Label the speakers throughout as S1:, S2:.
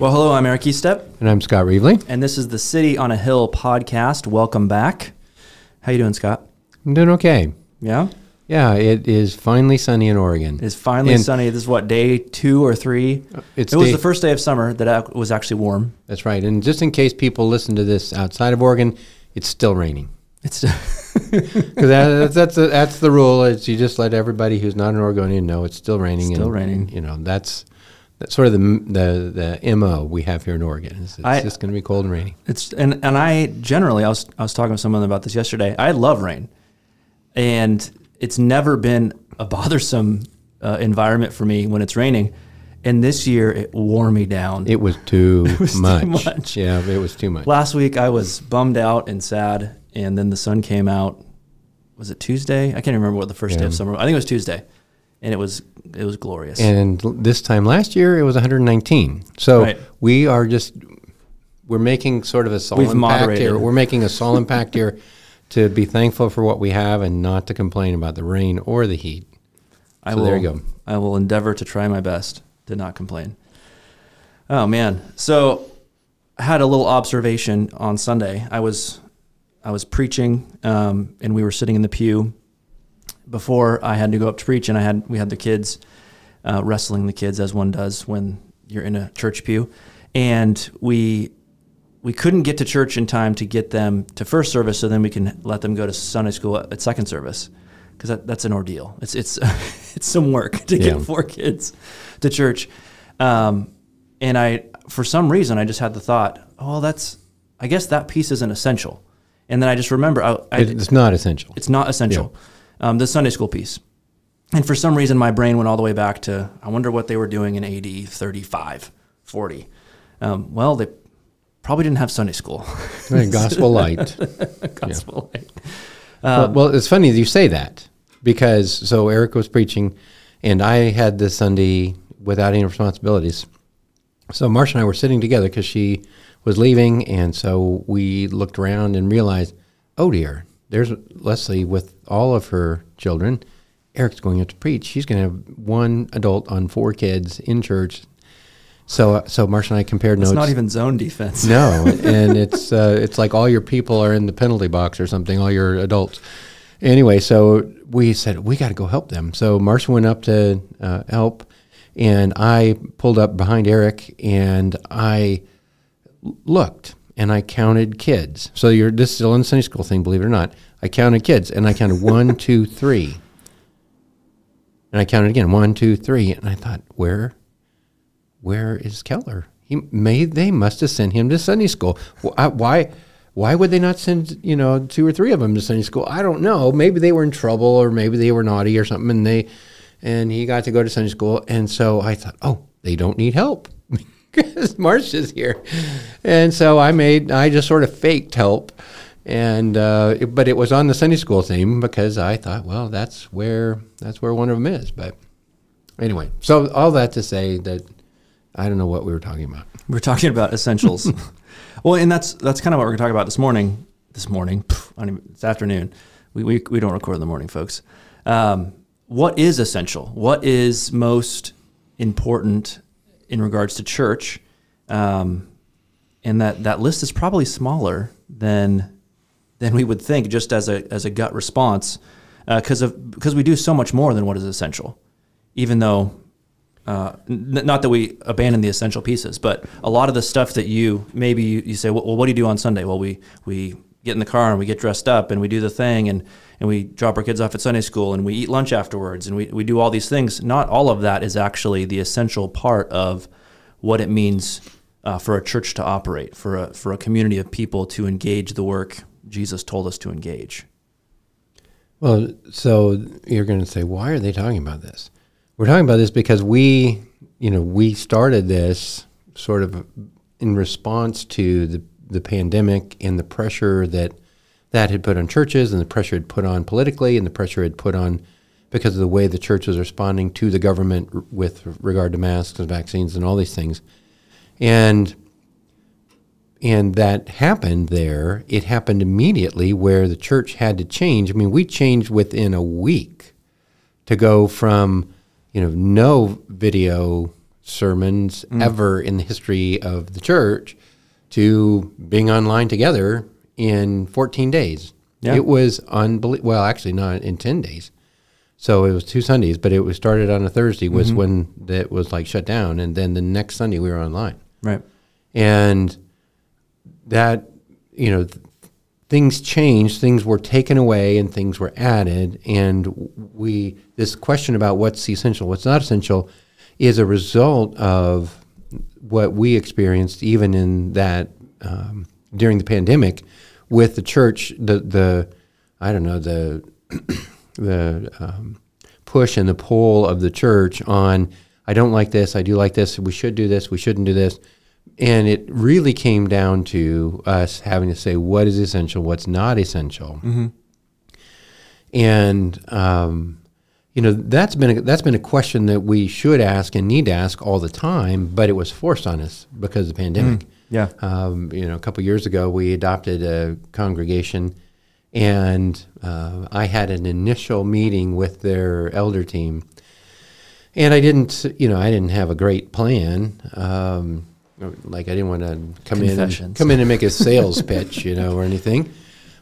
S1: Well, hello, I'm Eric Eastep,
S2: And I'm Scott Reevely.
S1: and this is the City on a Hill podcast. Welcome back. How you doing, Scott?
S2: I'm doing okay.
S1: Yeah,
S2: Yeah, it is finally sunny in Oregon.
S1: it's finally
S2: And-
S1: sunny. This is what day two or three.
S2: Uh, it's
S1: it was
S2: day-
S1: the first day of summer that was actually warm.
S2: That's right. And just in case people listen to this outside of Oregon, it's still raining.
S1: It's
S2: Because that, that's the, that's the rule. Is you just let everybody who's not an Oregonian know it's still raining.
S1: Still
S2: and,
S1: raining.
S2: You know that's that's sort of the the the mo we have here in Oregon. Is it's
S1: I-
S2: just going to be cold and rainy.
S1: it's and and I generally I was I was talking to someone about this yesterday. I love rain, and it's never been a bothersome uh, environment for me when it's raining. And this year it wore me down.
S2: It was too
S1: was too
S2: much.
S1: much.
S2: Yeah, it was too much.
S1: Last week I was bummed out and sad, and then the sun came out. Was it Tuesday? I can't remember what the first day of summer. I think it was Tuesday, and it was it was glorious.
S2: And this time last year it was 119. So
S1: Right.
S2: we are just we're making sort of a solemn pact here. We're making a solemn pact here to be thankful for what we have and not to complain about the rain or the heat.
S1: I
S2: so
S1: will,
S2: there you go.
S1: I will endeavor to try my best to not complain. Oh man! So I had a little observation on Sunday. I was I was preaching, um, and we were sitting in the pew before I had to go up to preach, and I had we had the kids uh, wrestling the kids as one does when you're in a church pew, and we we couldn't get to church in time to get them to first service, so then we can let them go to Sunday school at, second service, because that, that's an ordeal. It's it's it's some work to
S2: Yeah.
S1: get four kids to church, um, and I for some reason I just had the thought, oh, that's I guess that piece isn't essential, and then I just remember I, I,
S2: it's not essential.
S1: it's not essential. Um, the Sunday school piece. And for some reason, my brain went all the way back to, I wonder what they were doing in AD 35, 40. Um, well, they probably didn't have Sunday school.
S2: Right, Gospel light.
S1: Gospel.
S2: well, well, it's funny that you say that because so Eric was preaching, and I had this Sunday without any responsibilities. So Marcia and I were sitting together because she was leaving, and so we looked around and realized, oh dear, there's Leslie with all of her children. Eric's going up to preach. She's going to have one adult on four kids in church. So, so Marcia and I compared
S1: It's
S2: notes.
S1: It's not even zone defense.
S2: No, and it's uh, it's like all your people are in the penalty box or something. All your adults. Anyway, so we said we got to go help them. So Marcia went up to uh, help, and I pulled up behind Eric, and I looked and I counted kids. So you're this is still in the Sunday school thing, believe it or not. I counted kids, and I counted one, two, three, and I counted again one, two, three, and I thought, where where is Keller? He may they must have sent him to Sunday school. Why why would they not send you know two or three of them to Sunday school? I don't know. Maybe they were in trouble or maybe they were naughty or something, and they and he got to go to Sunday school. And so I thought, oh, they don't need help because Marsh is here. And so I made I just sort of faked help. And uh, it- but it was on the Sunday school theme because I thought, well, that's where that's where one of them is. But anyway, so all that to say that I don't know what we were talking about.
S1: We're talking about essentials. well, and that's that's kind of what we're going to talk about this morning. This morning, even, it's afternoon. We, we, we don't record in the morning, folks. Um, what is essential? What is most important in regards to church? Um, and that, that list is probably smaller than than we would think, just as a as a gut response, because of because we do so much more than what is essential. Even though uh, n- not that we abandon the essential pieces, but a lot of the stuff that you maybe you, you say, well, well, what do you do on Sunday? Well, we we get in the car and we get dressed up and we do the thing and and we drop our kids off at Sunday school and we eat lunch afterwards and we, we do all these things. Not all of that is actually the essential part of what it means uh, for a church to operate, for a for a community of people to engage the work Jesus told us to engage.
S2: Well, so you're going to say, why are they talking about this? We're talking about this because we, you know, we started this sort of in response to the the pandemic and the pressure that that had put on churches and the pressure it put on politically and the pressure it put on because of the way the church was responding to the government with regard to masks and vaccines and all these things. And and that happened there. It happened immediately where the church had to change. I mean, we changed within a week to go from, you know, no video sermons mm. ever in the history of the church to being online together in 14 days.
S1: Yeah.
S2: It was unbelievable. Well, actually, not in 10 days. So it was two Sundays, but it was started on a Thursday was mm-hmm. when that was like shut down, and then the next Sunday we were online
S1: Right.
S2: and that you know th- things changed things were taken away and things were added and we this question about what's essential what's not essential is a result of what we experienced even in that um, during the pandemic with the church the the i don't know the the um, push and the pull of the church on I don't like this, I do like this, we should do this, we shouldn't do this. And it really came down to us having to say what is essential, what's not essential. And um, you know that's been a, that's been a question that we should ask and need to ask all the time, but it was forced on us because of the pandemic.
S1: Yeah.
S2: Um, you know, a couple years ago, we adopted a congregation, and uh, I had an initial meeting with their elder team, and I didn't, you know, I didn't have a great plan. Um, like I didn't want to come in, and, come in and make a sales pitch, you know, or anything.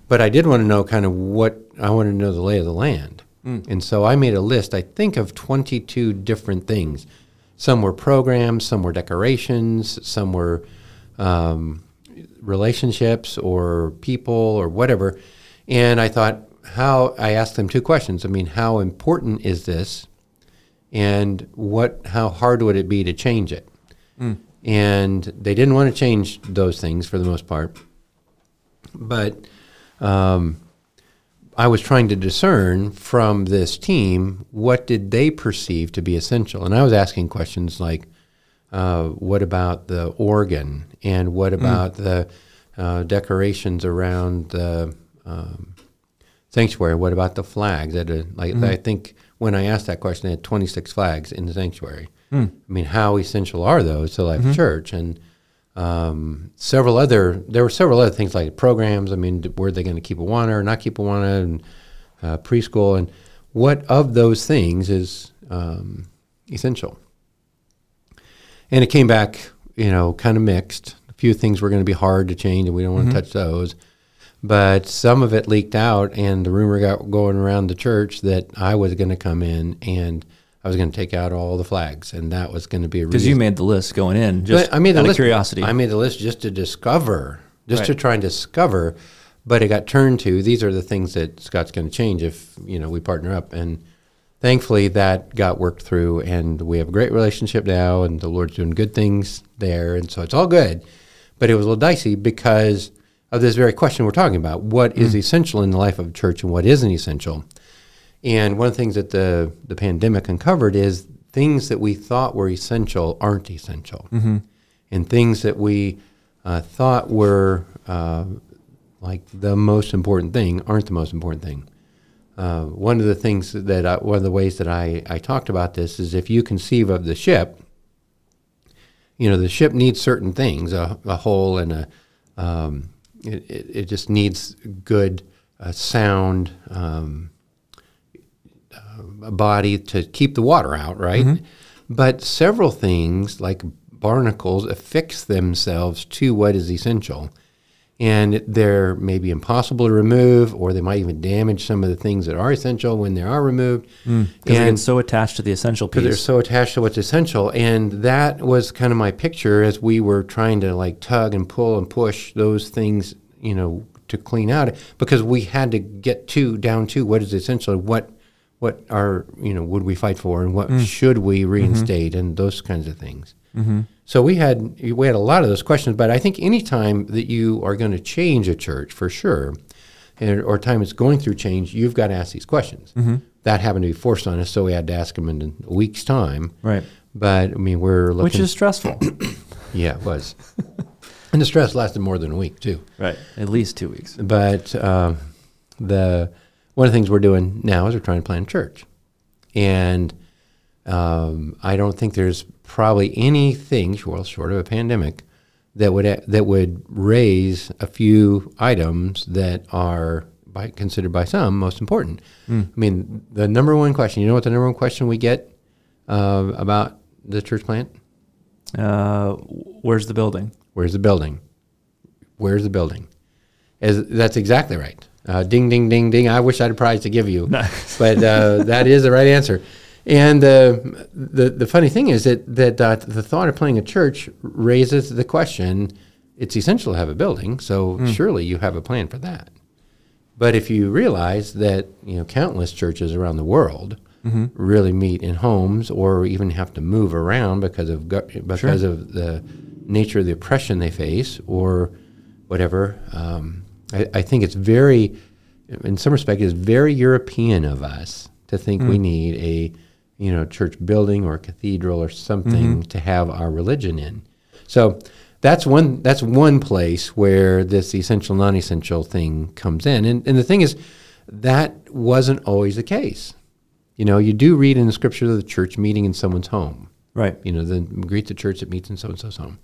S2: But I did want to know kind of what I wanted to know the lay of the land, and so I made a list. I think of twenty-two different things. Some were programs, some were decorations, some were um, relationships or people or whatever. And I thought, how I asked them two questions. I mean, how important is this, and what? How hard would it be to change it? And they didn't want to change those things for the most part, but um, I was trying to discern from this team what did they perceive to be essential, and I was asking questions like, uh, "What about the organ?" and "What about the uh, decorations around the um, sanctuary? What about the flags?" At a, like, I think when I asked that question, they had 26 flags in the sanctuary. I mean, how essential are those to life of church? And um, several other there were several other things like programs. I mean, were they going to keep Awana or not keep Awana and uh, preschool? And what of those things is um, essential? And it came back, you know, kind of mixed. A few things were going to be hard to change, and we don't want to touch those. But some of it leaked out, and the rumor got going around the church that I was going to come in and I was going to take out all the flags, and that was going to be a
S1: Because you made the list going in, just
S2: but I made the
S1: out
S2: list,
S1: of curiosity.
S2: I made the list just to discover, just to try and discover. But it got turned to these are the things that Scott's going to change if you know we partner up, and thankfully that got worked through, and we have a great relationship now, and the Lord's doing good things there, and so it's all good. But it was a little dicey because of this very question we're talking about: what is mm. essential in the life of a church, and what isn't essential? And one of the things that the, the pandemic uncovered is things that we thought were essential aren't essential. And things that we uh, thought were uh, like the most important thing aren't the most important thing. Uh, one of the things that I, one of the ways that I, I talked about this is if you conceive of the ship, you know, the ship needs certain things, a, a hull and a, um, it, it, just needs good uh, sound, um, body to keep the water out, right? Mm-hmm. But several things like barnacles affix themselves to what is essential. And they're maybe impossible to remove, or they might even damage some of the things that are essential when they are removed. Mm.
S1: because they get so attached to the essential
S2: Because they're so attached to what's essential. And that was kind of my picture as we were trying to like tug and pull and push those things, you know, to clean out because we had to get to down to what is essential, what what are you know would we fight for, and what mm. should we mm-hmm. reinstate, and those kinds of things. Mm-hmm. So we had we had a lot of those questions, but I think any time that you are going to change a church, for sure, and, or time it's going through change, you've got to ask these questions. Mm-hmm. That happened to be forced on us, so we had to ask them in a week's time.
S1: Right.
S2: But I mean, we're looking.
S1: Which is stressful.
S2: yeah, it was. And the stress lasted more than a week too.
S1: Right. At least two weeks.
S2: But uh, the one of the things we're doing now is we're trying to plan a church, and um, I don't think there's probably anything well short of a pandemic that would that would raise a few items that are by, considered by some most important. I mean, the number one question. You know what the number one question we get uh, about the church plant?
S1: Uh, where's the building?
S2: Where's the building? Where's the building? As, that's exactly right. Uh, ding, ding, ding, ding. I wish I had a prize to give you, but uh, that is the right answer. And uh, the the funny thing is that that uh, the thought of playing a church raises the question. It's essential to have a building, so surely you have a plan for that. But if you realize that you know countless churches around the world really meet in homes or even have to move around because of because of the nature of the oppression they face or whatever, um, I, I think it's very, in some respect, it's very European of us to think we mm. need a you know church building or a cathedral or something mm-hmm. to have our religion in. So that's one that's one place where this essential non-essential thing comes in. And, and the thing is that wasn't always the case. You know you do read in the scripture of the church meeting in someone's home.
S1: Right.
S2: you know the greet the church that meets in so and so's home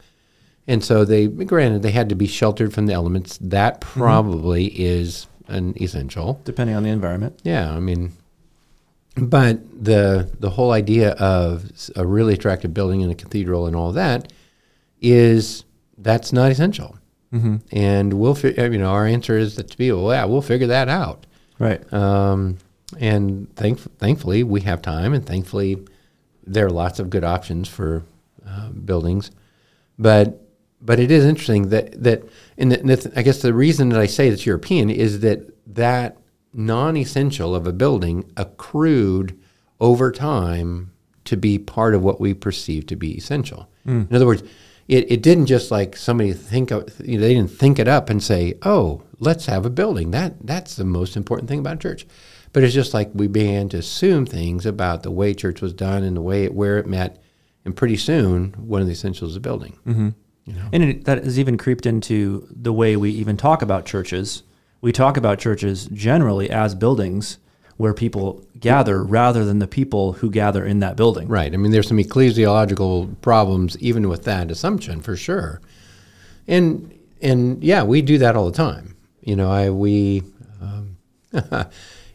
S2: and so they granted they had to be sheltered from the elements that probably is an essential
S1: Depending on the environment.
S2: yeah, I mean, but the the whole idea of a really attractive building and a cathedral and all that is that's not essential. Mm-hmm. And we'll, fi- you know, our answer is that to be, well, yeah, we'll figure that out.
S1: Right.
S2: Um, and thank, thankfully, we have time, and thankfully, there are lots of good options for uh, buildings. But but it is interesting that that and I guess the reason that I say it's European is that that non-essential of a building accrued over time to be part of what we perceive to be essential. In other words, it, it didn't just like somebody think of, you know, they didn't think it up and say, oh, let's have a building. That that's the most important thing about church. But it's just like we began to assume things about the way church was done and the way it, where it met, and pretty soon one of the essentials is a building. Mm-hmm. You know?
S1: And it, that has even creeped into the way we even talk about churches. We talk about churches generally as buildings where people gather rather than the people who gather in that building.
S2: Right. I mean, there's some ecclesiological problems even with that assumption for sure. And and yeah, we do that all the time. You know, I we um,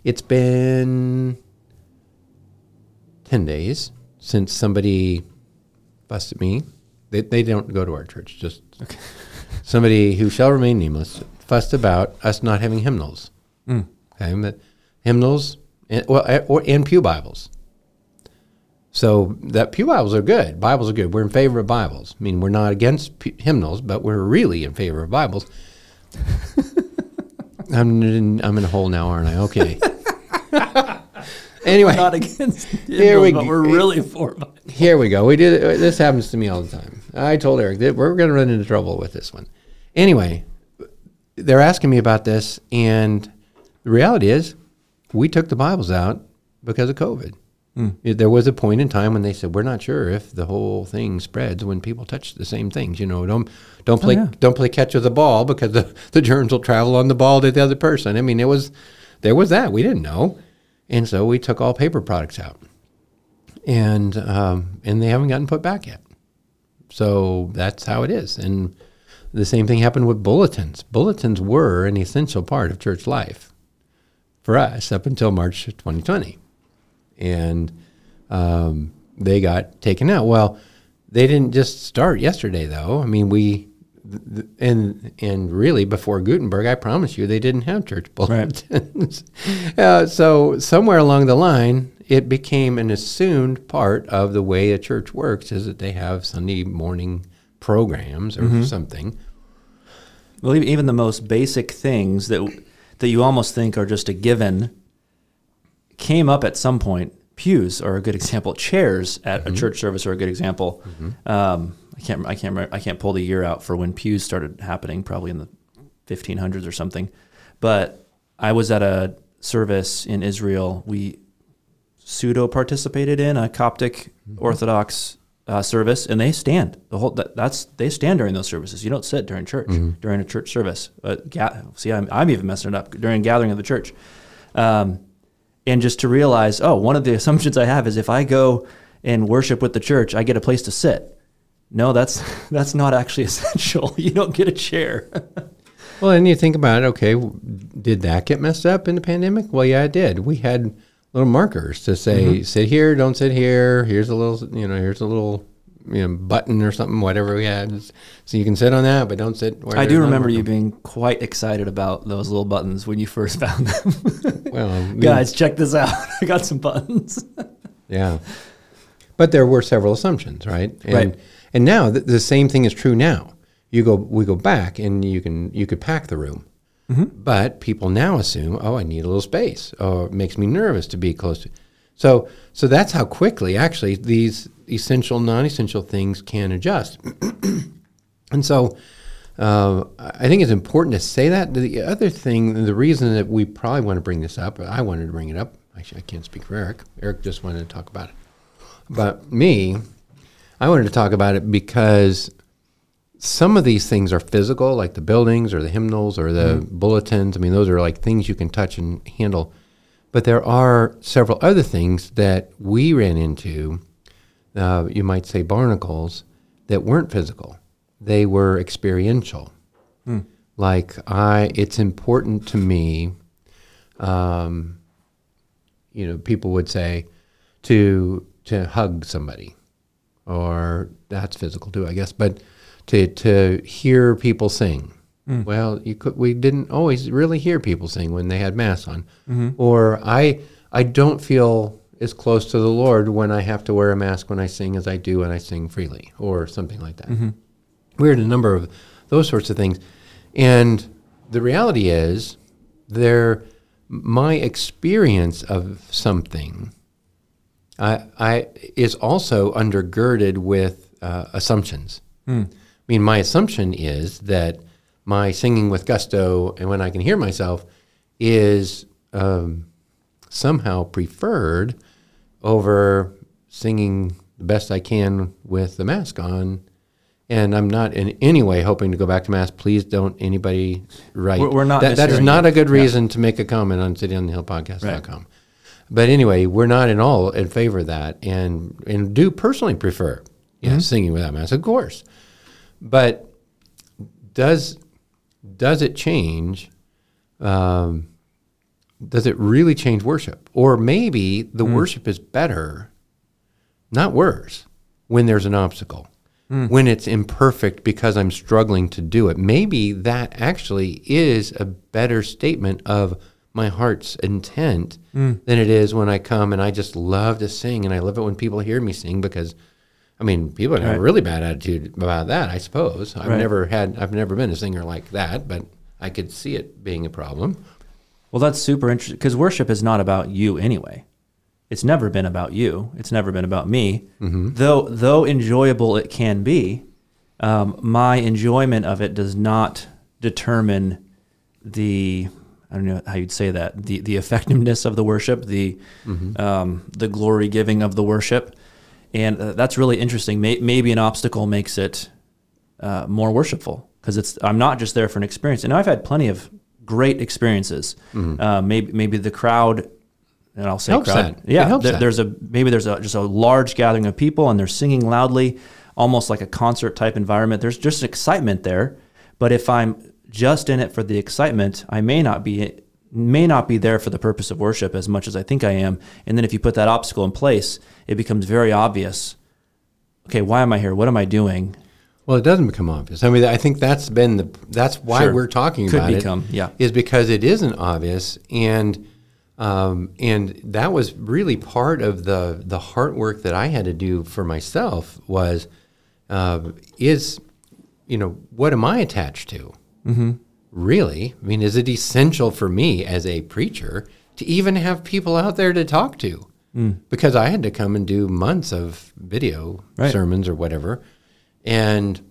S2: it's been ten days since somebody busted me. They they don't go to our church. Just somebody who shall remain nameless fussed about us not having hymnals. Okay, but hymnals and, well, eh, or and pew Bibles. So that pew Bibles are good. Bibles are good. We're in favor of Bibles. I mean, we're not against p- hymnals, but we're really in favor of Bibles. I'm in, I'm in a hole now, aren't I? Okay. anyway,
S1: Not against
S2: Here we
S1: but
S2: go.
S1: we're really for
S2: here we go. We did uh, this happens to me all the time. I told Eric that we're going to run into trouble with this one. Anyway, they're asking me about this, and the reality is, we took the Bibles out because of COVID. Hmm. It- There was a point in time when they said we're not sure if the whole thing spreads when people touch the same things. You know, don't don't oh, play
S1: yeah.
S2: don't play catch with the ball because the, the germs will travel on the ball to the other person. I mean, it was there was that we didn't know, and so we took all paper products out and um, and they haven't gotten put back yet. So that's how it is. And the same thing happened with bulletins. Bulletins were an essential part of church life for us up until March 2020, and um, they got taken out. Well, they didn't just start yesterday, though. I mean, we. And and really, before Gutenberg, I promise you, they didn't have church bulletins. uh, so somewhere along the line, it became an assumed part of the way a church works is that they have Sunday morning programs or something.
S1: Well, even the most basic things that that you almost think are just a given came up at some point. Pews are a good example. Chairs at a church service are a good example. Um, I can't I can't remember, I can't pull the year out for when pews started happening, probably in the 1500s or something. But I was at a service in Israel. We pseudo participated in a Coptic Orthodox uh, service, and they stand. The whole that, that's they stand during those services. You don't sit during church during a church service. Uh, ga- see, I'm, I'm even messing it up during gathering of the church. Um, and just to realize, oh, one of the assumptions I have is if I go and worship with the church, I get a place to sit. No, that's that's not actually essential. You don't get a chair.
S2: Well, and you think about it, okay, did that get messed up in the pandemic? Well, yeah, it did. We had little markers to say,
S1: Mm-hmm.
S2: sit here, don't sit here. Here's a little, you know, here's a little, you know, button or something, whatever we had. So you can sit on that, but don't sit where
S1: I do remember you being quite excited about those little buttons when you first found them.
S2: Well,
S1: Guys, check this out. I got some buttons.
S2: Yeah. But there were several assumptions, right? And,
S1: Right.
S2: And now th- the same thing is true now. You go, we go back, and you can you could pack the room, but people now assume, oh, I need a little space, or it makes me nervous to be close to. So, so that's how quickly actually these essential, non-essential things can adjust. and so, uh, I think it's important to say that. The other thing, the reason that we probably want to bring this up, I wanted to bring it up. Actually, I can't speak for Eric. Eric just wanted to talk about it. But me, I wanted to talk about it because some of these things are physical, like the buildings or the hymnals or the bulletins. I mean, those are like things you can touch and handle. But there are several other things that we ran into, uh, you might say barnacles, that weren't physical. They were experiential. Like I, it's important to me. Um, you know, people would say to to hug somebody, or that's physical too, I guess. But to to hear people sing, mm. well, you could. We didn't always really hear people sing when they had mass on, mm-hmm. or I I don't feel as close to the Lord when I have to wear a mask when I sing as I do when I sing freely, or something like that. Mm-hmm. We had a number of those sorts of things, and the reality is, there, my experience of something, I, I is also undergirded with uh, assumptions. I mean, my assumption is that my singing with gusto and when I can hear myself is um, somehow preferred over singing the best I can with the mask on. And I'm not in any way hoping to go back to mass. Please don't anybody write.
S1: We're- we're not
S2: That, that is not a good reason to make a comment on cityonthehillpodcast.com. But anyway, we're not at all in favor of that, and and do personally prefer yeah mm-hmm. singing without mask, of course. But does does it change? Um, does it really change worship, or maybe the mm. worship is better, not worse, when there's an obstacle, mm. when it's imperfect because I'm struggling to do it? Maybe that actually is a better statement of my heart's intent than it is when I come and I just love to sing and I love it when people hear me sing because I mean people have a really bad attitude about that I suppose I've
S1: Right.
S2: never had I've never been a singer like that but I could see it being a problem
S1: Well, that's super interesting because worship is not about you anyway. It's never been about you. It's never been about me. Though, though enjoyable it can be, um, my enjoyment of it does not determine the I don't know how you'd say that the the effectiveness of the worship, the um, the glory giving of the worship, and uh, that's really interesting. May, maybe an obstacle makes it uh, more worshipful because it's I'm not just there for an experience. And I've had plenty of great experiences. Uh, maybe maybe the crowd, and I'll say
S2: Helps
S1: crowd.
S2: that.
S1: Yeah, there- there's a maybe there's a just a large gathering of people and they're singing loudly, almost like a concert type environment. There's just excitement there. But if I'm just in it for the excitement, I may not be may not be there for the purpose of worship as much as I think I am. And then if you put that obstacle in place, it becomes very obvious. Okay, why am I here? What am I doing?
S2: Well, it doesn't become obvious. I mean, I think that's been the that's why
S1: Sure.
S2: we're talking
S1: Could
S2: about
S1: become,
S2: it.
S1: Yeah.
S2: is because it isn't obvious, and um, and that was really part of the the heart work that I had to do for myself was uh, is you know what am I attached to? Mm-hmm. Really, I mean, is it essential for me as a preacher to even have people out there to talk to? Because I had to come and do months of video
S1: Right.
S2: sermons or whatever, and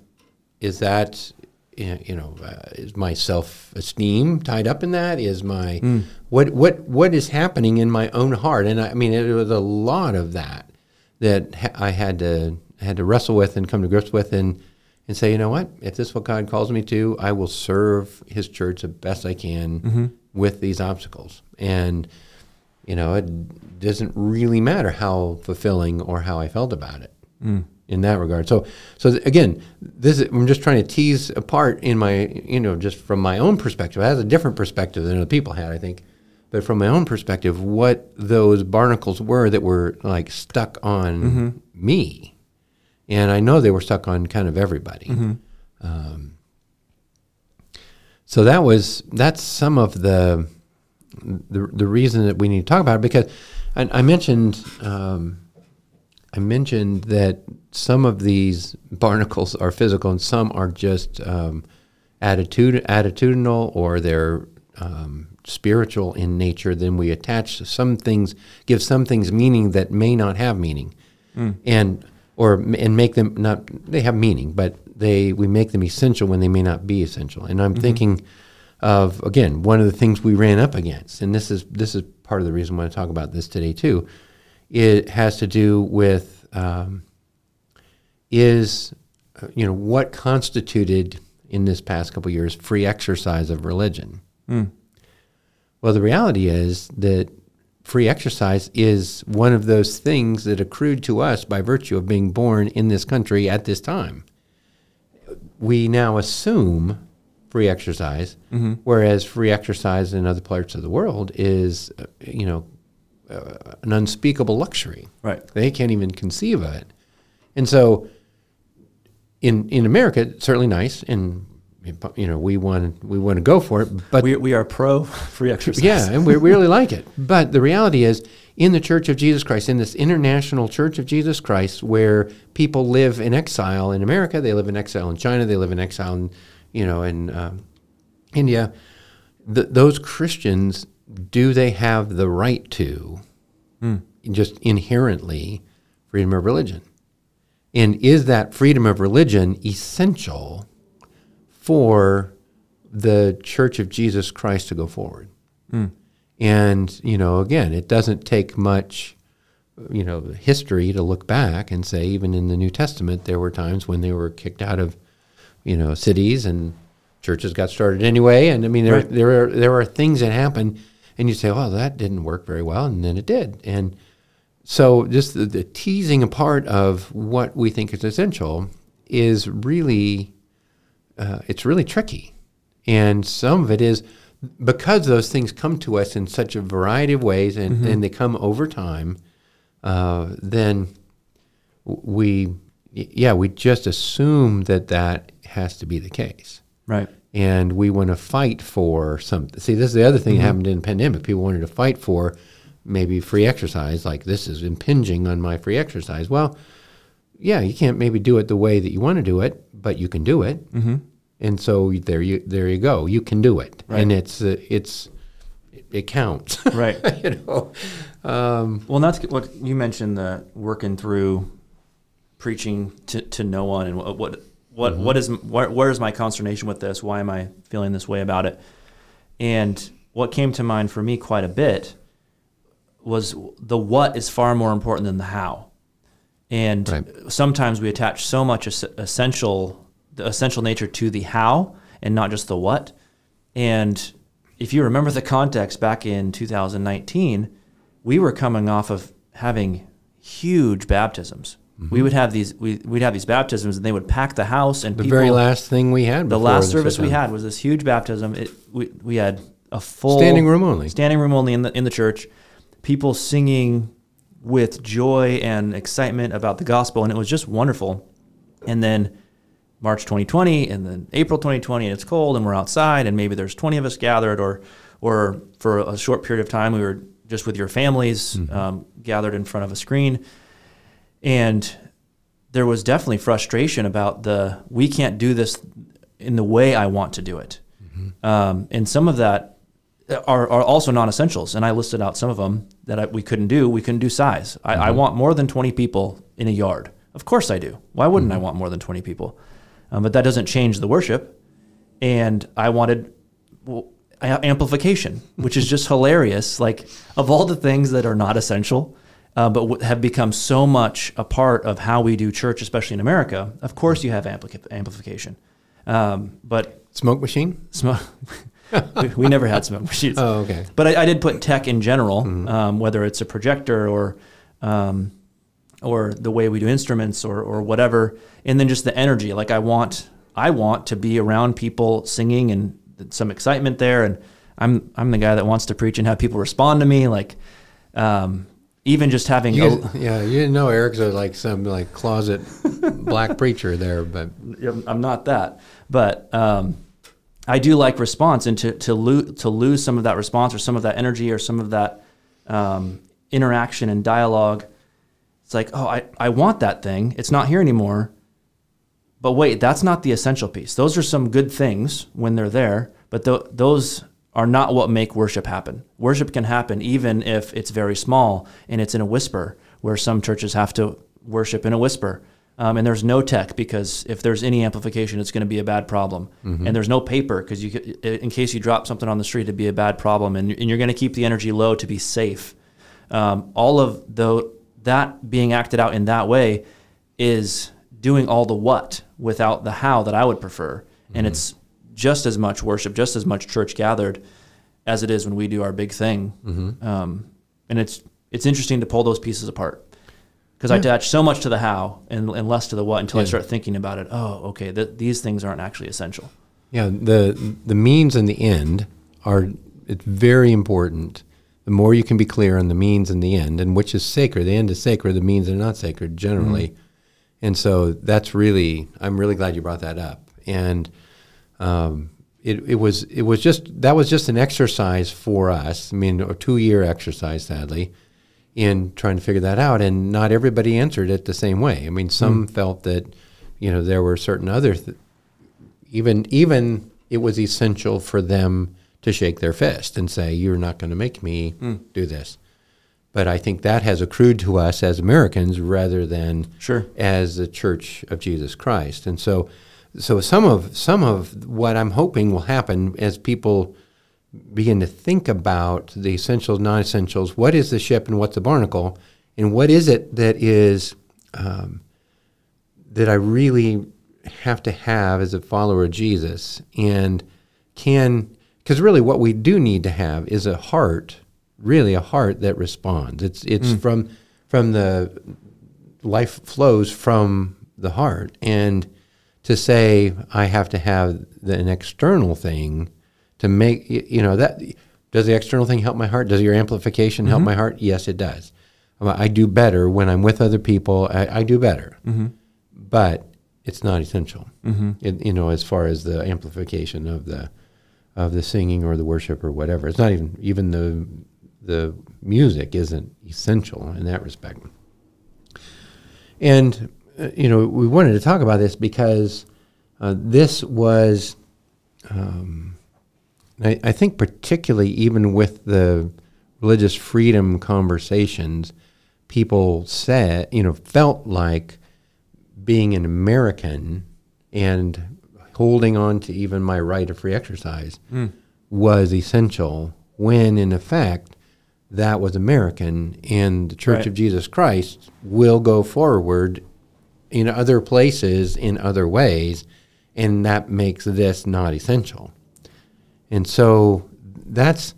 S2: is that you know uh, is my self esteem tied up in that? Is my what what what is happening in my own heart? And I, I mean, it was a lot of that that ha- I had to had to wrestle with and come to grips with and and say, you know what, if this is what God calls me to, I will serve His church the best I can mm-hmm. with these obstacles. And you know, it doesn't really matter how fulfilling or how I felt about it mm. in that regard. So, so again, this is, I'm just trying to tease apart in my, you know, just from my own perspective. It has a different perspective than other people had, I think. But from my own perspective, what those barnacles were that were like stuck on mm-hmm. me, and I know they were stuck on kind of everybody. Um, so that was that's some of the the, the reason that we need to talk about it because I, I mentioned um, I mentioned that some of these barnacles are physical and some are just um, attitude attitudinal or they're um, spiritual in nature. Then we attach some things, give some things meaning that may not have meaning, and or and make them not they have meaning, but they we make them essential when they may not be essential. And I'm thinking of again one of the things we ran up against, and this is this is part of the reason why I talk about this today too. It has to do with um, is uh, you know what constituted in this past couple of years free exercise of religion. Well, the reality is that free exercise is one of those things that accrued to us by virtue of being born in this country at this time. We now assume free exercise, whereas free exercise in other parts of the world is, uh, you know, uh, an unspeakable luxury.
S1: Right.
S2: They can't even conceive of it. And so in in America, it's certainly nice and you know, we want we want to go for it, but
S1: We, we are pro free exercise.
S2: yeah, and we really like it. But the reality is, in the Church of Jesus Christ, in this international Church of Jesus Christ, where people live in exile in America, they live in exile in China, they live in exile in, you know, in um, India. Th- those Christians, do they have the right to, just inherently, freedom of religion? And is that freedom of religion essential for the Church of Jesus Christ to go forward? And, you know, again, it doesn't take much, you know, history to look back and say, even in the New Testament, there were times when they were kicked out of, you know, cities and churches got started anyway. And I mean, there,
S1: Right.
S2: there, are, there are things that happen, and you say, well, that didn't work very well. And then it did. And so just the, the teasing apart of what we think is essential is really, uh, it's really tricky. And some of it is because those things come to us in such a variety of ways and, and they come over time, uh, then we, yeah, we just assume that that has to be the case.
S1: Right.
S2: And we want to fight for something. See, this is the other thing that happened in the pandemic. People wanted to fight for maybe free exercise, like this is impinging on my free exercise. Well, yeah, you can't maybe do it the way that you want to do it, but you can do it. Mm-hmm. And so there you there you go. You can do it,
S1: Right.
S2: and it's uh, it's it counts.
S1: Right.
S2: you know. Um,
S1: Well, that's what you mentioned the working through preaching to, to no one and what what what, what is where, where is my consternation with this? Why am I feeling this way about it? And what came to mind for me quite a bit was the what is far more important than the how. And
S2: Right.
S1: sometimes we attach so much es- essential the essential nature to the how and not just the what. And if you remember the context back in 2019, we were coming off of having huge baptisms. Mm-hmm. We would have these we, we'd have these baptisms and they would pack the house and
S2: the
S1: people,
S2: very last thing we had.
S1: the last service we had was this huge baptism. It, we, we had a full
S2: Standing room only.
S1: standing room only in the in the church. People singing with joy and excitement about the gospel, and it was just wonderful. And then March 2020, and then April 2020, and it's cold, and we're outside, and maybe there's 20 of us gathered, or or for a short period of time, we were just with your families um, gathered in front of a screen, and there was definitely frustration about the we can't do this in the way I want to do it. Um, and some of that are, are also non-essentials. And I listed out some of them that I, we couldn't do. We couldn't do size. I, I want more than 20 people in a yard. Of course I do. Why wouldn't I want more than 20 people? Um, but that doesn't change the worship. And I wanted well, amplification, which is just hilarious. Like of all the things that are not essential, uh, but w- have become so much a part of how we do church, especially in America. Of course, you have ampli- amplification, um, but
S2: Smoke machine?
S1: smoke. we, we never had smoke machines.
S2: Oh, okay.
S1: But I, I did put tech in general, um, whether it's a projector or um, or the way we do instruments or or whatever, and then just the energy. Like I want I want to be around people singing and some excitement there, and I'm I'm the guy that wants to preach and have people respond to me. Like um, even just having
S2: You
S1: a-
S2: yeah, you didn't know Eric's a, like some like closet black preacher there, but
S1: I'm I'm not that, but um, I do like response, and to to lose to lose some of that response or some of that energy or some of that um, interaction and dialogue. It's like, oh, I, I want that thing. It's not here anymore. But wait, that's not the essential piece. Those are some good things when they're there, but th- those are not what make worship happen. Worship can happen even if it's very small and it's in a whisper, where some churches have to worship in a whisper. Um, and there's no tech because if there's any amplification, it's going to be a bad problem. And there's no paper because you, in case you drop something on the street, it'd be a bad problem. And, and you're going to keep the energy low to be safe. Um, all of the that being acted out in that way is doing all the what without the how that I would prefer. And it's just as much worship, just as much church gathered as it is when we do our big thing. Um, and it's it's interesting to pull those pieces apart because I attach so much to the how and, and less to the what until I start thinking about it. Oh, okay, th- these things aren't actually essential.
S2: yeah, the the means and the end are it's very important. The more you can be clear on the means and the end, and which is sacred. The end is sacred. The means are not sacred generally, and so that's really. I'm really glad you brought that up. And um, it, it was it was just that was just an exercise for us. I mean, a two year exercise, sadly, in trying to figure that out. And not everybody answered it the same way. I mean, some hmm. felt that you know there were certain other th- even even it was essential for them to shake their fist and say, "You're not going to make me hmm. do this." But I think that has accrued to us as Americans rather than
S1: Sure.
S2: as the Church of Jesus Christ. And so, so some of some of what I'm hoping will happen as people begin to think about the essentials, non-essentials. What is the ship and what's the barnacle, and what is it that is um, that I really have to have as a follower of Jesus, and can because really what we do need to have is a heart, really a heart that responds. It's it's from from the life flows from the heart, and to say I have to have the, an external thing to make you know that does the external thing help my heart? Does your amplification help my heart? Yes, it does. I do better when I'm with other people. I, I do better, but it's not essential. It, you know, as far as the amplification of the of the singing or the worship or whatever, it's not even even the the music isn't essential in that respect. And uh, you know, we wanted to talk about this because uh, this was, um, I, I think, particularly even with the religious freedom conversations, people said, you know, felt like being an American and holding on to even my right of free exercise hmm. was essential when in effect that was American and the Church
S1: Right.
S2: of Jesus Christ will go forward in other places in other ways and that makes this not essential. And so that's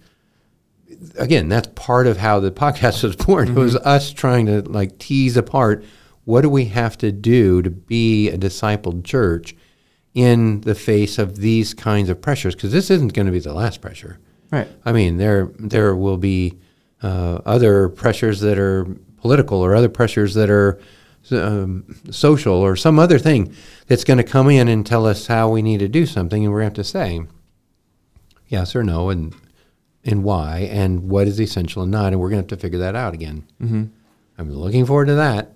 S2: again, that's part of how the podcast was born. It was us trying to like tease apart what do we have to do to be a discipled church in the face of these kinds of pressures because this isn't going to be the last pressure.
S1: Right.
S2: I mean, there there will be uh, other pressures that are political or other pressures that are um, social or some other thing that's going to come in and tell us how we need to do something, and we're going to have to say yes or no and and why and what is essential and not, and we're going to have to figure that out again. Mm-hmm. I'm looking forward to that.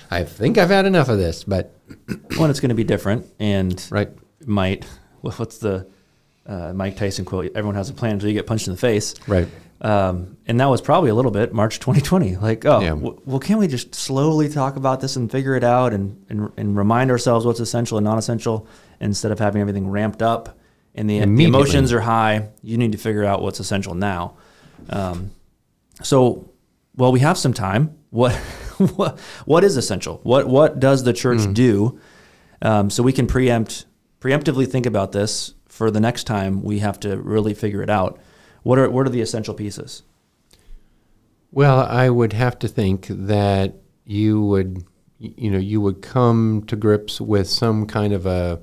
S2: I think I've had enough of this, but
S1: One, it's going to be different and
S2: right,
S1: might. What's the uh, Mike Tyson quote? Everyone has a plan until you get punched in the face.
S2: right.
S1: Um, and that was probably a little bit March 2020. Like, oh,
S2: Yeah.
S1: w- well, can't we just slowly talk about this and figure it out and, and, and remind ourselves what's essential and non essential instead of having everything ramped up and the, the emotions are high? You need to figure out what's essential now. Um, so, well, we have some time. What what what is essential? What what does the church
S2: Mm.
S1: do? Um, so we can preempt preemptively think about this for the next time we have to really figure it out. What are what are the essential pieces?
S2: Well, I would have to think that you would, you know, you would come to grips with some kind of a,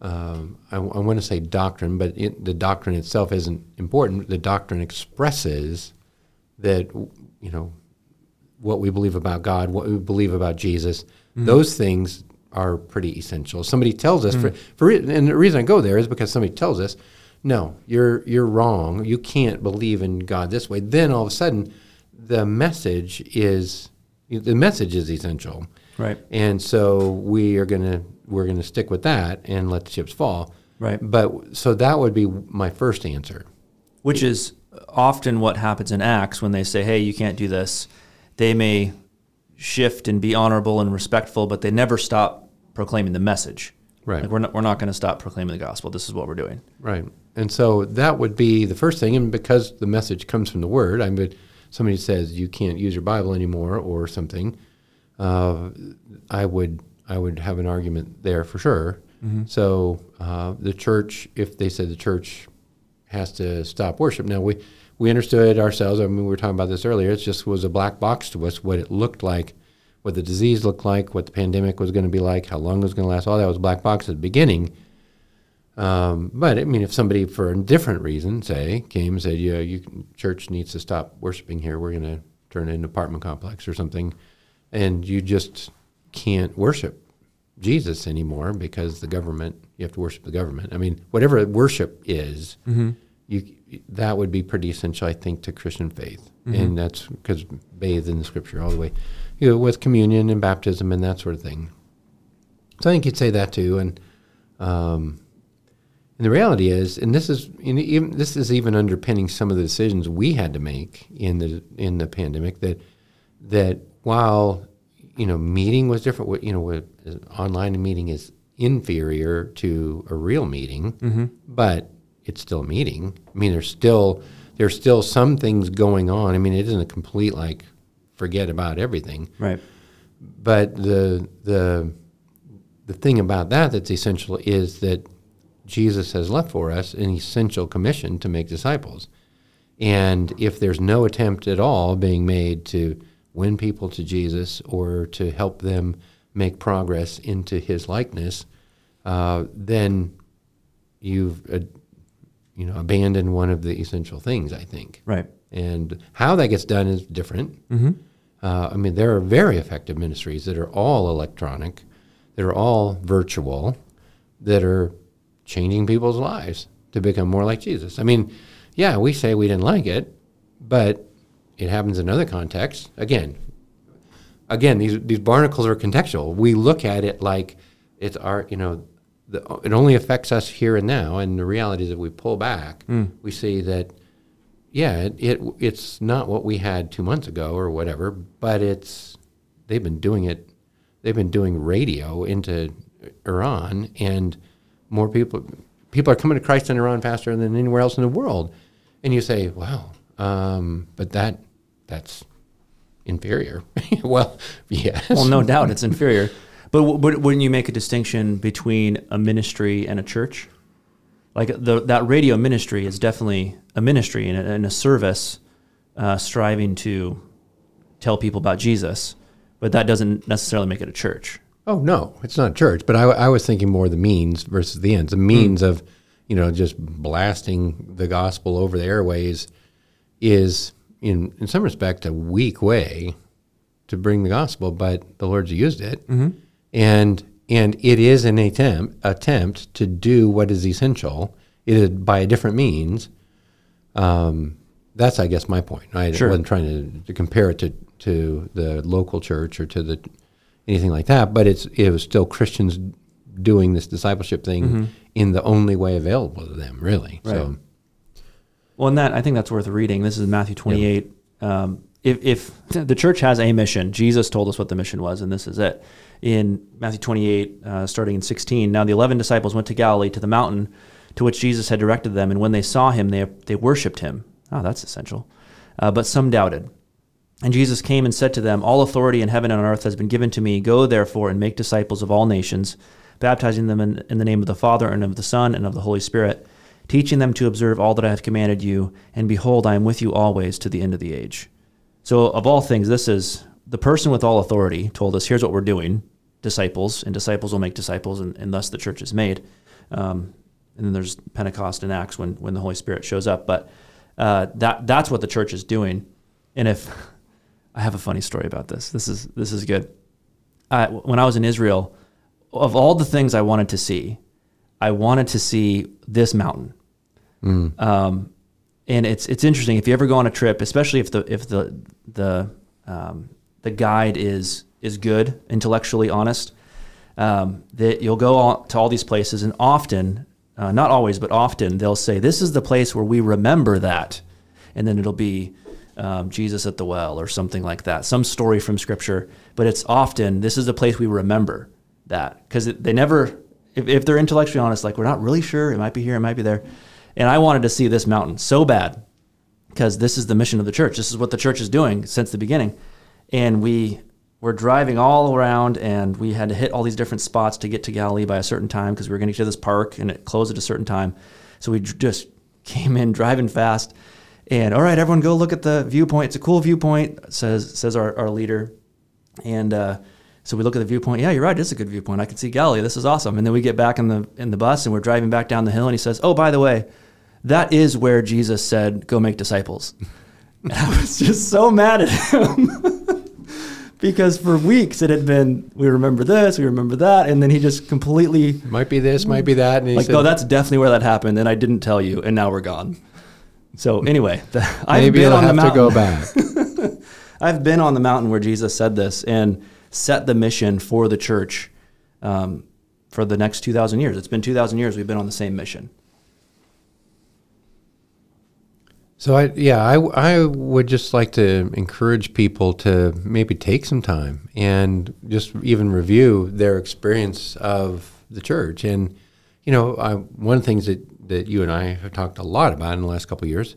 S2: um, I, want to say doctrine, but it, the doctrine itself isn't important. The doctrine expresses that, you know, what we believe about God, what we believe about Jesus. Those things are pretty essential. Somebody tells us for, for and the reason I go there is because somebody tells us, no, you're you're wrong. You can't believe in God this way. Then all of a sudden, the message is the message is essential,
S1: Right.
S2: and so we are gonna we're gonna stick with that and let the chips fall.
S1: Right.
S2: But so that would be my first answer.
S1: Which is often what happens in Acts when they say, "Hey, you can't do this." They may shift and be honorable and respectful, but they never stop proclaiming the message.
S2: Right.
S1: Like we're not we're not going to stop proclaiming the gospel. This is what we're doing.
S2: Right. And so that would be the first thing. And because the message comes from the Word, I mean, somebody says you can't use your Bible anymore or something, uh, I would I would have an argument there for sure. So uh, the church, if they said the church has to stop worship, now we we understood ourselves. I mean, we were talking about this earlier. It just was a black box to us what it looked like, what the disease looked like, what the pandemic was going to be like, how long it was going to last. All that was black box at the beginning. Um, but I mean, if somebody for a different reason, say, came and said, "Yeah, you church needs to stop worshiping here. We're going to turn it into an apartment complex or something," and you just can't worship Jesus anymore because the government you have to worship the government. I mean, whatever worship is, you that would be pretty essential, I think, to Christian faith, and that's because bathed in the Scripture all the way, you know, with communion and baptism and that sort of thing. So I think you'd say that too, and. Um, and the reality is, and this is you know, even this is even underpinning some of the decisions we had to make in the in the pandemic. That that while you know meeting was different, you know, what, uh, online meeting is inferior to a real meeting, but it's still a meeting. I mean, there's still there's still some things going on. I mean, it isn't a complete like forget about everything
S1: Right.
S2: but the the the thing about that that's essential is that Jesus has left for us an essential commission to make disciples. And if there's no attempt at all being made to win people to Jesus or to help them make progress into his likeness, uh, then you've uh, you know abandoned one of the essential things, I think.
S1: Right.
S2: And how that gets done is different. Uh, I mean, there are very effective ministries that are all electronic, that are all virtual, that are changing people's lives to become more like Jesus. I mean, yeah, we say we didn't like it, but it happens in other contexts. Again, again, these these barnacles are contextual. We look at it like it's our, you know, the, it only affects us here and now. And the reality is, if we pull back, we see that, yeah, it, it it's not what we had two months ago or whatever, but it's they've been doing it. They've been doing radio into Iran, and more people people are coming to Christ in Iran faster than anywhere else in the world. And you say, wow, um, but that that's inferior. well, yes.
S1: Well, no doubt it's inferior. But, w- but wouldn't you make a distinction between a ministry and a church? Like the, that radio ministry is definitely a ministry and a, and a service uh, striving to tell people about Jesus, but that doesn't necessarily make it a church.
S2: Oh no, it's not a church. But I, I was thinking more of the means versus the ends. The means of, you know, just blasting the gospel over the airways is, in in some respect, a weak way to bring the gospel. But the Lord's used it, and and it is an attempt attempt to do what is essential. It is by a different means. Um, that's, I guess, my point. I
S1: Sure.
S2: wasn't trying to, to compare it to, to the local church or to the anything like that, but it's it was still Christians doing this discipleship thing in the only way available to them, really. So,
S1: Right. Well, and that I think that's worth reading. This is Matthew 28. Um, if, if the church has a mission, Jesus told us what the mission was, and this is it. In Matthew 28, uh, starting in 16, now the 11 disciples went to Galilee to the mountain to which Jesus had directed them, and when they saw him, they, they worshipped him. Oh, that's essential. Uh, but some doubted. And Jesus came and said to them, All authority in heaven and on earth has been given to me. Go therefore and make disciples of all nations, baptizing them in, in the name of the Father and of the Son and of the Holy Spirit, teaching them to observe all that I have commanded you. And behold, I am with you always to the end of the age. So, of all things, this is the person with all authority told us, Here's what we're doing disciples, and disciples will make disciples, and, and thus the church is made. Um, and then there's Pentecost and Acts when, when the Holy Spirit shows up. But uh, that that's what the church is doing. And if I have a funny story about this, this is this is good. I, when I was in Israel, of all the things I wanted to see, I wanted to see this mountain. Um, and it's it's interesting if you ever go on a trip, especially if the if the the um, the guide is is good, intellectually honest, um, that you'll go to all these places, and often, uh, not always, but often, they'll say, "This is the place where we remember that," and then it'll be um, Jesus at the well or something like that, some story from Scripture. But it's often this is the place we remember that because they never, if, if they're intellectually honest, like we're not really sure, it might be here, it might be there. And I wanted to see this mountain so bad because this is the mission of the church. This is what the church is doing since the beginning. And we were driving all around and we had to hit all these different spots to get to Galilee by a certain time because we were going to get to this park and it closed at a certain time. So we just came in driving fast and all right, everyone go look at the viewpoint. It's a cool viewpoint, says says our, our leader. And uh, so we look at the viewpoint. Yeah, you're right. It's a good viewpoint. I can see Galilee. This is awesome. And then we get back in the in the bus and we're driving back down the hill and he says, "Oh, by the way, that is where Jesus said, go make disciples. And I was just so mad at him because for weeks it had been, we remember this, we remember that. And then he just completely,
S2: Might be this, might be that. And he
S1: like,
S2: said,
S1: no, that's definitely where that happened. And I didn't tell you. And now we're gone. So anyway, the, I've been on the
S2: have to
S1: mountain.
S2: go back.
S1: I've been on the mountain where Jesus said this and set the mission for the church um, for the next 2,000 years. It's been 2,000 years we've been on the same mission.
S2: So I yeah I I would just like to encourage people to maybe take some time and just even review their experience of the church and you know I, one of the things that that you and I have talked a lot about in the last couple of years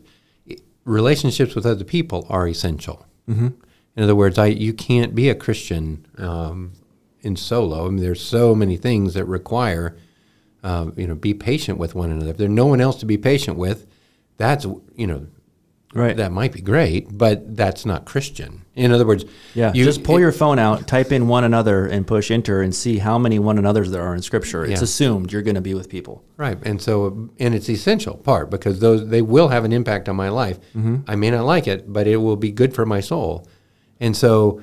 S2: relationships with other people are essential. Mm-hmm. In other words, I you can't be a Christian um, in solo. I mean, there's so many things that require uh, you know be patient with one another. If there's no one else to be patient with, that's you know
S1: Right.
S2: that might be great, but that's not Christian. In other words,
S1: Yeah,
S2: you
S1: just pull your phone out, type in one another, and push enter, and see how many one another's there are in Scripture. It's
S2: Yeah.
S1: assumed you're going to be with people.
S2: right, and so and it's essential part because those they will have an impact on my life. I may not like it, but it will be good for my soul, and so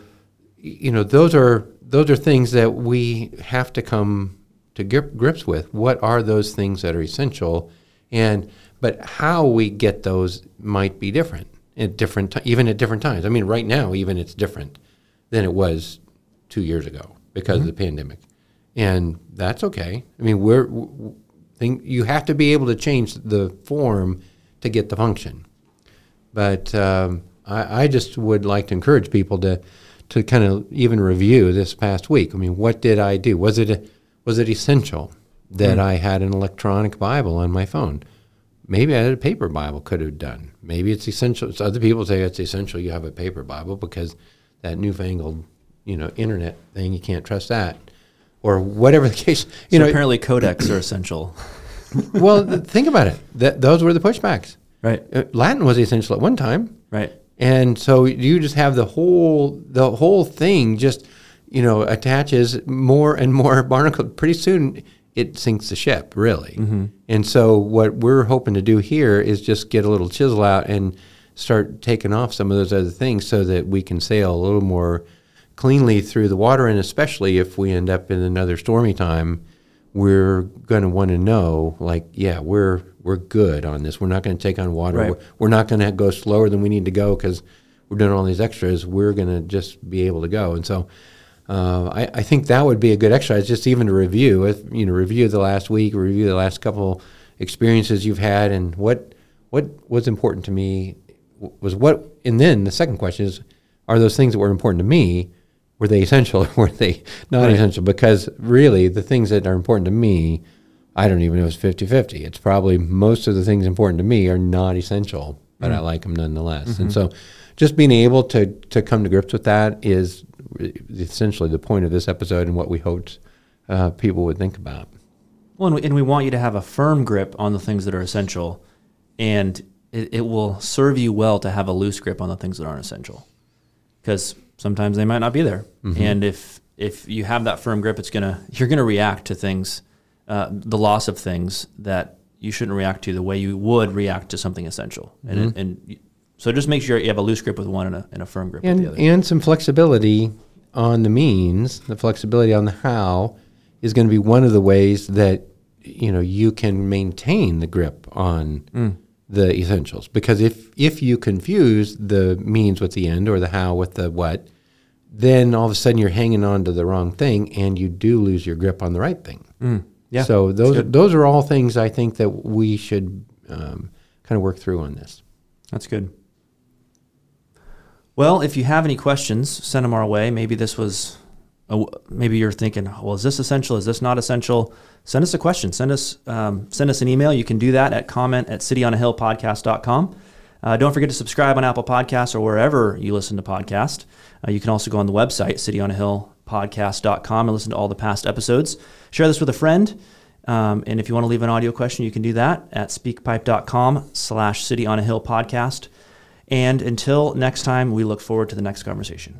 S2: you know those are those are things that we have to come to grips with. What are those things that are essential, and but how we get those might be different at different even at different times. I mean, right now even it's different than it was two years ago because of the pandemic, and that's okay. I mean, we're w- w- thing, you have to be able to change the form to get the function. But um, I, I just would like to encourage people to to kind of even review this past week. I mean, what did I do? Was it was it essential that I had an electronic Bible on my phone? Maybe I had a paper Bible. Could have done. Maybe it's essential. So other people say it's essential you have a paper Bible because that newfangled, you know, internet thing you can't trust that, or whatever the case. You
S1: so
S2: know,
S1: apparently codex are essential.
S2: well, think about it. That those were the pushbacks.
S1: Right.
S2: Uh, Latin was essential at one time,
S1: Right.
S2: And so you just have the whole the whole thing just you know attaches more and more barnacle. Pretty soon it sinks the ship, really. Mm-hmm. And so what we're hoping to do here is just get a little chisel out and start taking off some of those other things so that we can sail a little more cleanly through the water, and especially if we end up in another stormy time we're going to want to know like yeah we're we're good on this. We're not going to take on water.
S1: Right.
S2: we're, we're not going to go slower than we need to go because we're doing all these extras. We're going to just be able to go. And so uh, I, I think that would be a good exercise just even to review if you know review the last week review the last couple experiences you've had. And what what was important to me was what and then the second question is are those things that were important to me were they essential or were they not
S1: Right.
S2: essential? Because really the things that are important to me i don't even know if it's 50-50 it's probably most of the things important to me are not essential but i mm. like them nonetheless. And mm-hmm. so just being able to to come to grips with that is essentially the point of this episode and what we hoped uh, people would think about.
S1: Well, and we, and we want you to have a firm grip on the things that are essential, and it, it will serve you well to have a loose grip on the things that aren't essential, because sometimes they might not be there. Mm-hmm. And if if you have that firm grip, it's gonna you're gonna react to things, uh, the loss of things that you shouldn't react to the way you would react to something essential. And it, and so just make sure you have a loose grip with one and a, and a firm grip with
S2: and
S1: the other.
S2: and some flexibility on the means, the flexibility on the how is going to be one of the ways that you know you can maintain the grip on
S1: Mm.
S2: the essentials. Because if if you confuse the means with the end or the how with the what, then all of a sudden you're hanging on to the wrong thing, and you do lose your grip on the right thing.
S1: Mm. Yeah.
S2: So those those are all things I think that we should um, kind of work through on this.
S1: That's good. Well, if you have any questions, send them our way. Maybe this was, a, maybe you're thinking, well, is this essential? Is this not essential? Send us a question. Send us, um, send us an email. You can do that at comment at cityonahillpodcast.com. Uh, don't forget to subscribe on Apple Podcasts or wherever you listen to podcasts. Uh, you can also go on the website, cityonahillpodcast.com, and listen to all the past episodes. Share this with a friend. Um, and if you want to leave an audio question, you can do that at speakpipe.com slash city on a hill podcast. And until next time, we look forward to the next conversation.